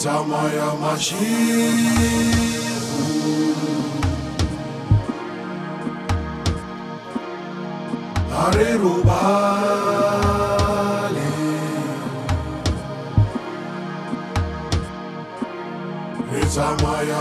Zamaya Mashiach Arerubale Zamaya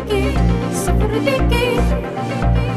की सफर की